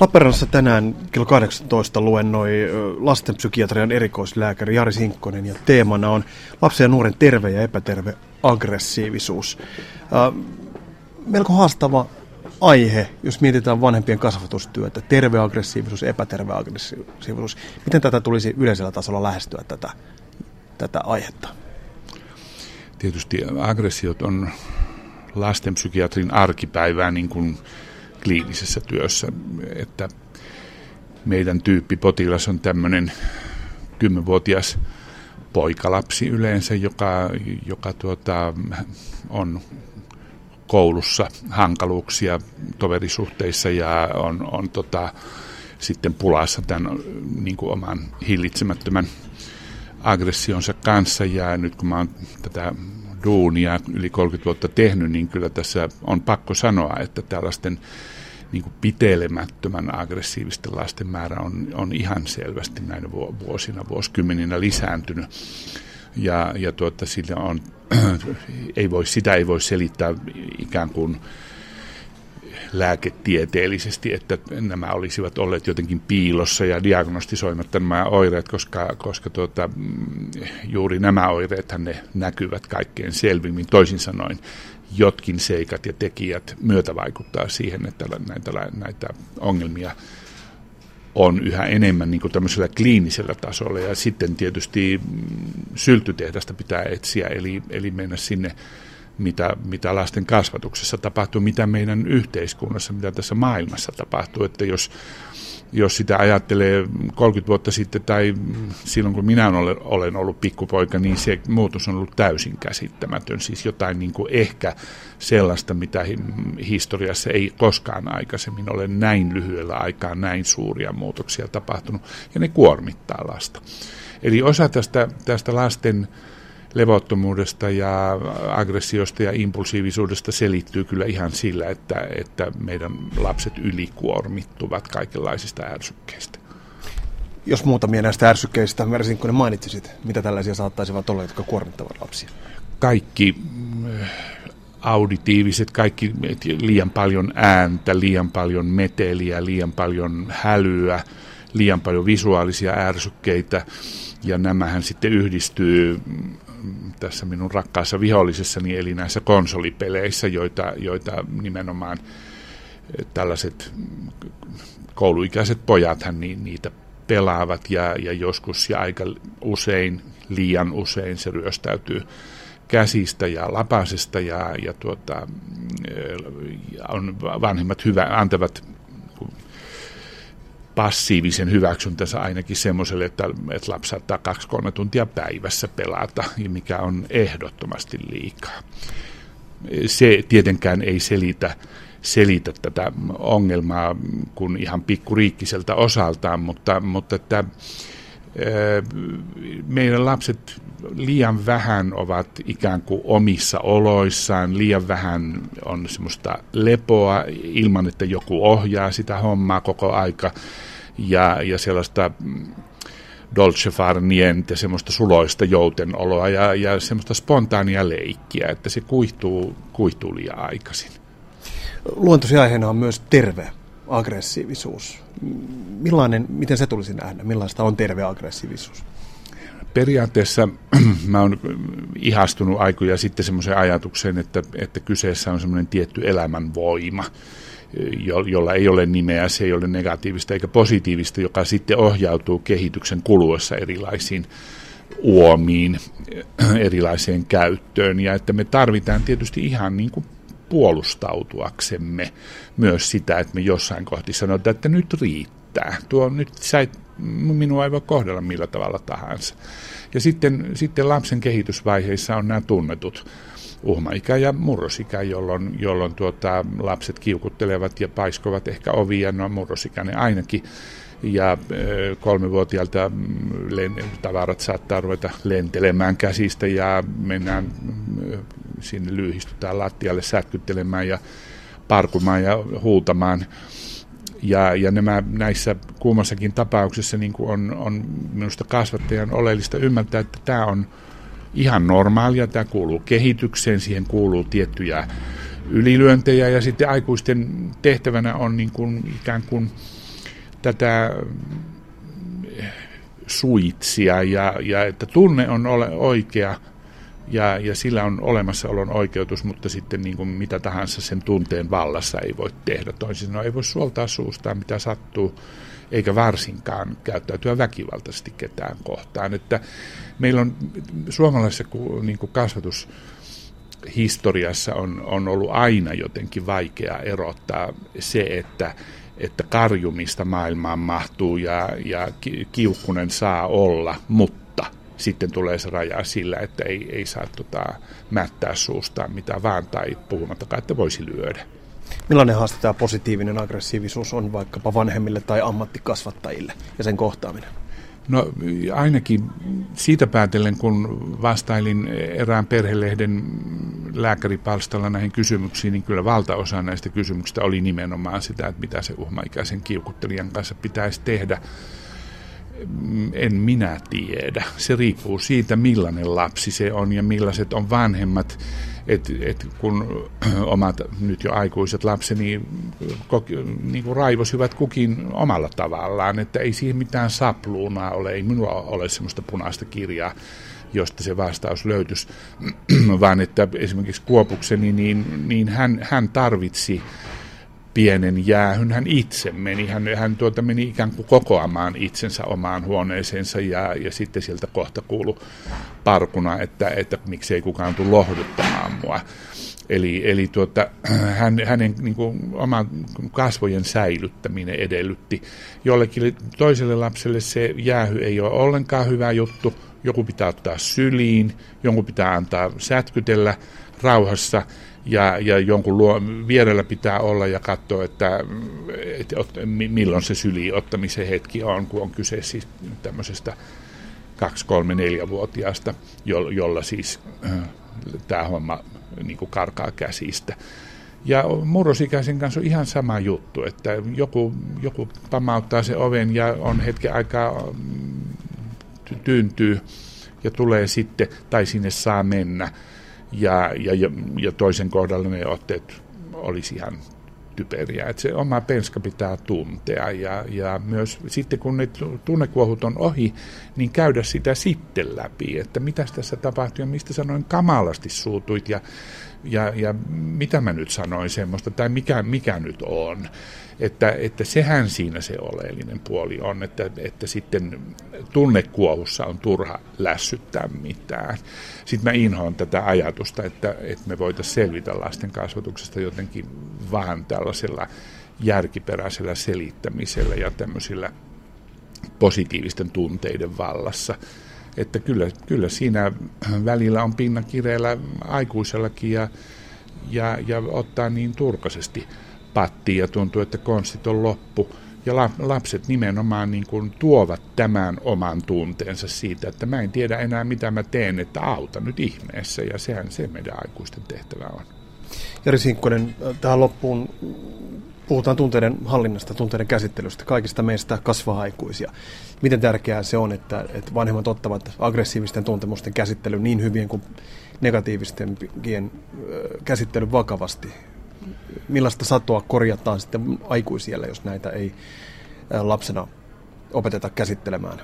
Lappeenrannassa tänään kello 18 luennoi lastenpsykiatrian erikoislääkäri Jari Sinkkonen ja teemana on lapsen ja nuoren terve ja epäterve aggressiivisuus. melko haastava aihe, jos mietitään vanhempien kasvatustyötä, terve aggressiivisuus, epäterve aggressiivisuus. Miten tätä tulisi yleisellä tasolla lähestyä tätä, tätä aihetta? Tietysti aggressiot on lastenpsykiatrin arkipäivää niin kuin kliinisessä työssä, että meidän tyyppi potilas on tämmöinen kymmenvuotias poikalapsi yleensä, joka, joka tuota, on koulussa hankaluuksia toverisuhteissa ja on, on tota, sitten pulassa tämän niin kuin oman hillitsemättömän aggressionsa kanssa. Ja nyt kun mä oon tätä duunia yli 30 vuotta tehnyt, niin kyllä tässä on pakko sanoa, että tällaisten niin kuin pitelemättömän aggressiivisten lasten määrä on, on ihan selvästi näinä vuosina, vuosikymmeninä lisääntynyt. Ja, ja tuota, sillä on, ei voi, sitä ei voi selittää ikään kuin lääketieteellisesti, että nämä olisivat olleet jotenkin piilossa ja diagnostisoimatta nämä oireet, koska, koska tuota, juuri nämä oireet ne näkyvät kaikkein selvimmin. Toisin sanoen jotkin seikat ja tekijät myötävaikuttaa siihen, että näitä, näitä ongelmia on yhä enemmän niin kuin tämmöisellä kliinisellä tasolla. Ja sitten tietysti mm, syltytehdasta pitää etsiä, eli, eli mennä sinne mitä, mitä lasten kasvatuksessa tapahtuu, mitä meidän yhteiskunnassa, mitä tässä maailmassa tapahtuu. Että jos, jos sitä ajattelee 30 vuotta sitten tai silloin kun minä olen, ollut pikkupoika, niin se muutos on ollut täysin käsittämätön. Siis jotain niin kuin ehkä sellaista, mitä historiassa ei koskaan aikaisemmin ole näin lyhyellä aikaa näin suuria muutoksia tapahtunut. Ja ne kuormittaa lasta. Eli osa tästä, tästä lasten levottomuudesta ja aggressiosta ja impulsiivisuudesta selittyy kyllä ihan sillä, että, että meidän lapset ylikuormittuvat kaikenlaisista ärsykkeistä. Jos muutamia näistä ärsykkeistä, Mersinkkonen mainitsisit, mitä tällaisia saattaisivat olla, jotka kuormittavat lapsia? Kaikki äh, auditiiviset, kaikki liian paljon ääntä, liian paljon meteliä, liian paljon hälyä, liian paljon visuaalisia ärsykkeitä, ja nämähän sitten yhdistyy tässä minun rakkaassa vihollisessani, eli näissä konsolipeleissä, joita, joita nimenomaan eh, tällaiset kouluikäiset pojathan niin, niitä pelaavat ja, ja joskus ja aika usein, liian usein se ryöstäytyy käsistä ja lapasesta ja, ja tuota, eh, on vanhemmat hyvä, antavat passiivisen hyväksyntänsä ainakin semmoiselle, että, että lapsi saattaa kaksi-kolme tuntia päivässä pelata, mikä on ehdottomasti liikaa. Se tietenkään ei selitä, selitä tätä ongelmaa kuin ihan pikkuriikkiseltä osaltaan, mutta, mutta että meidän lapset liian vähän ovat ikään kuin omissa oloissaan, liian vähän on semmoista lepoa ilman, että joku ohjaa sitä hommaa koko aika ja, ja sellaista mm, dolce far niente, semmoista suloista joutenoloa ja, ja semmoista spontaania leikkiä, että se kuihtuu, kuihtuu liian aikaisin. Luontosi aiheena on myös terve aggressiivisuus. Millainen, miten se tulisi nähdä? Millaista on terve aggressiivisuus? Periaatteessa mä oon ihastunut aikoja sitten semmoiseen ajatukseen, että, että kyseessä on semmoinen tietty elämänvoima, jo, jolla ei ole nimeä, se ei ole negatiivista eikä positiivista, joka sitten ohjautuu kehityksen kuluessa erilaisiin uomiin, erilaiseen käyttöön, ja että me tarvitaan tietysti ihan niin kuin puolustautuaksemme myös sitä, että me jossain kohti sanotaan, että nyt riittää. Tuo nyt sä et, minua ei voi kohdella millä tavalla tahansa. Ja sitten, sitten lapsen kehitysvaiheissa on nämä tunnetut uhmaikä ja murrosikä, jolloin, jolloin tuota, lapset kiukuttelevat ja paiskovat ehkä ovia, no murrosikäinen ainakin, ja kolmivuotiaalta mm, tavarat saattaa ruveta lentelemään käsistä ja mennään sinne lyhistytään lattialle sätkyttelemään ja parkumaan ja huutamaan. Ja, ja nämä näissä kummassakin tapauksissa niin kuin on, on minusta kasvattajan oleellista ymmärtää, että tämä on ihan normaalia, tämä kuuluu kehitykseen, siihen kuuluu tiettyjä ylilyöntejä ja sitten aikuisten tehtävänä on niin kuin ikään kuin tätä suitsia ja, ja että tunne on ole oikea ja, ja sillä on olemassaolon oikeutus, mutta sitten niin kuin mitä tahansa sen tunteen vallassa ei voi tehdä. Toisin sanoen ei voi suoltaa suustaan mitä sattuu, eikä varsinkaan käyttäytyä väkivaltaisesti ketään kohtaan. Että meillä on suomalaisessa niin kuin kasvatus historiassa on, on ollut aina jotenkin vaikea erottaa se, että, että karjumista maailmaan mahtuu ja, ja kiukkunen saa olla, mutta sitten tulee se raja sillä, että ei, ei saa tota, mättää suustaan mitä vaan tai puhumattakaan, että voisi lyödä. Millainen haaste tämä positiivinen aggressiivisuus on vaikkapa vanhemmille tai ammattikasvattajille ja sen kohtaaminen? No ainakin siitä päätellen, kun vastailin erään perhelehden lääkäripalstalla näihin kysymyksiin, niin kyllä valtaosa näistä kysymyksistä oli nimenomaan sitä, että mitä se uhmaikäisen kiukuttelijan kanssa pitäisi tehdä. En minä tiedä. Se riippuu siitä, millainen lapsi se on ja millaiset on vanhemmat. Et, et kun omat nyt jo aikuiset lapseni koki, niin kuin raivosivat kukin omalla tavallaan, että ei siihen mitään sapluunaa ole, ei minulla ole sellaista punaista kirjaa, josta se vastaus löytyisi, vaan että esimerkiksi Kuopukseni, niin, niin hän, hän tarvitsi pienen jäähyn hän itse meni. Hän, hän tuota meni ikään kuin kokoamaan itsensä omaan huoneeseensa ja, ja sitten sieltä kohta kuulu parkuna, että, että miksei kukaan tule lohduttamaan mua. Eli, eli tuota, hän, hänen niin kuin, oman kasvojen säilyttäminen edellytti. Jollekin toiselle lapselle se jäähy ei ole ollenkaan hyvä juttu. Joku pitää ottaa syliin, jonkun pitää antaa sätkytellä rauhassa – ja, ja jonkun luo, vierellä pitää olla ja katsoa, että, että milloin se syli ottamisen hetki on, kun on kyse siis tämmöisestä 2, 3, 4-vuotiaasta, jolla, jolla siis äh, tämä homma niin kuin karkaa käsistä. Ja murrosikäisen kanssa on ihan sama juttu, että joku, joku pamauttaa se oven ja on hetken aikaa mm, tyyntyy ja tulee sitten, tai sinne saa mennä ja, ja, ja toisen kohdalla ne otteet olisi ihan typeriä. Että se oma penska pitää tuntea ja, ja myös sitten kun ne tunnekuohut on ohi, niin käydä sitä sitten läpi, että mitä tässä tapahtui ja mistä sanoin kamalasti suutuit ja, ja, ja mitä mä nyt sanoin semmoista tai mikä, mikä nyt on. Että, että sehän siinä se oleellinen puoli on, että, että sitten tunnekuohussa on turha lässyttää mitään. Sitten mä inhoan tätä ajatusta, että, että me voitaisiin selvitä lasten kasvatuksesta jotenkin vaan tällaisella järkiperäisellä selittämisellä ja tämmöisillä positiivisten tunteiden vallassa. Että kyllä, kyllä siinä välillä on pinna kireellä aikuisellakin ja, ja, ja ottaa niin turkaisesti pattiin ja tuntuu, että konstit on loppu. Ja lapset nimenomaan niin kuin tuovat tämän oman tunteensa siitä, että mä en tiedä enää mitä mä teen, että auta nyt ihmeessä. Ja sehän se meidän aikuisten tehtävä on. Jari Sinkkonen, tähän loppuun puhutaan tunteiden hallinnasta, tunteiden käsittelystä. Kaikista meistä kasvaa aikuisia. Miten tärkeää se on, että, että vanhemmat ottavat aggressiivisten tuntemusten käsittelyn niin hyvien kuin negatiivisten käsittelyn vakavasti? millaista satoa korjataan sitten aikuisiellä, jos näitä ei lapsena opeteta käsittelemään?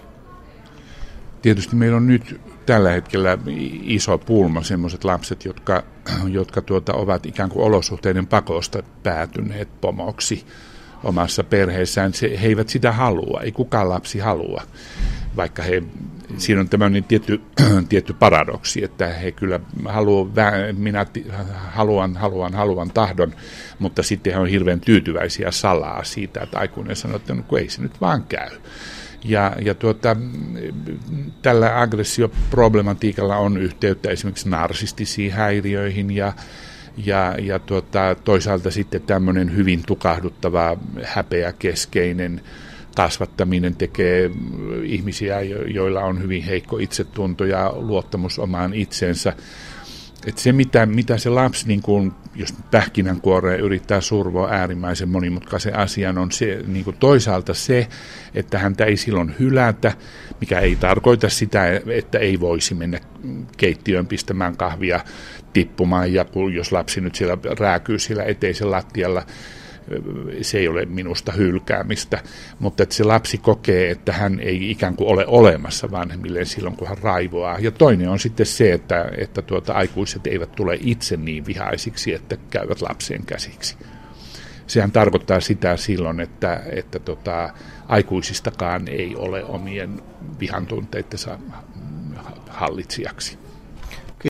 Tietysti meillä on nyt tällä hetkellä iso pulma sellaiset lapset, jotka, jotka tuota, ovat ikään kuin olosuhteiden pakosta päätyneet pomoksi omassa perheessään. Se, he eivät sitä halua, ei kukaan lapsi halua, vaikka he siinä on tämmöinen tietty, tietty paradoksi, että he kyllä haluaa, minä haluan, haluan, haluan tahdon, mutta sitten he on hirveän tyytyväisiä salaa siitä, että aikuinen sanoo, että no, ei se nyt vaan käy. Ja, ja tuota, tällä aggressioproblematiikalla on yhteyttä esimerkiksi narsistisiin häiriöihin ja, ja, ja tuota, toisaalta sitten tämmöinen hyvin tukahduttava häpeäkeskeinen kasvattaminen tekee ihmisiä, joilla on hyvin heikko itsetunto ja luottamus omaan itsensä. Et se, mitä, mitä se lapsi, niin kun, jos pähkinänkuoreen yrittää survoa äärimmäisen monimutkaisen asian, on se, niin toisaalta se, että häntä ei silloin hylätä, mikä ei tarkoita sitä, että ei voisi mennä keittiöön pistämään kahvia tippumaan, ja kun, jos lapsi nyt siellä rääkyy siellä eteisen lattialla, se ei ole minusta hylkäämistä, mutta että se lapsi kokee, että hän ei ikään kuin ole olemassa vanhemmilleen silloin, kun hän raivoaa. Ja toinen on sitten se, että, että tuota, aikuiset eivät tule itse niin vihaisiksi, että käyvät lapsien käsiksi. Sehän tarkoittaa sitä silloin, että, että tota, aikuisistakaan ei ole omien vihantunteittensa hallitsijaksi.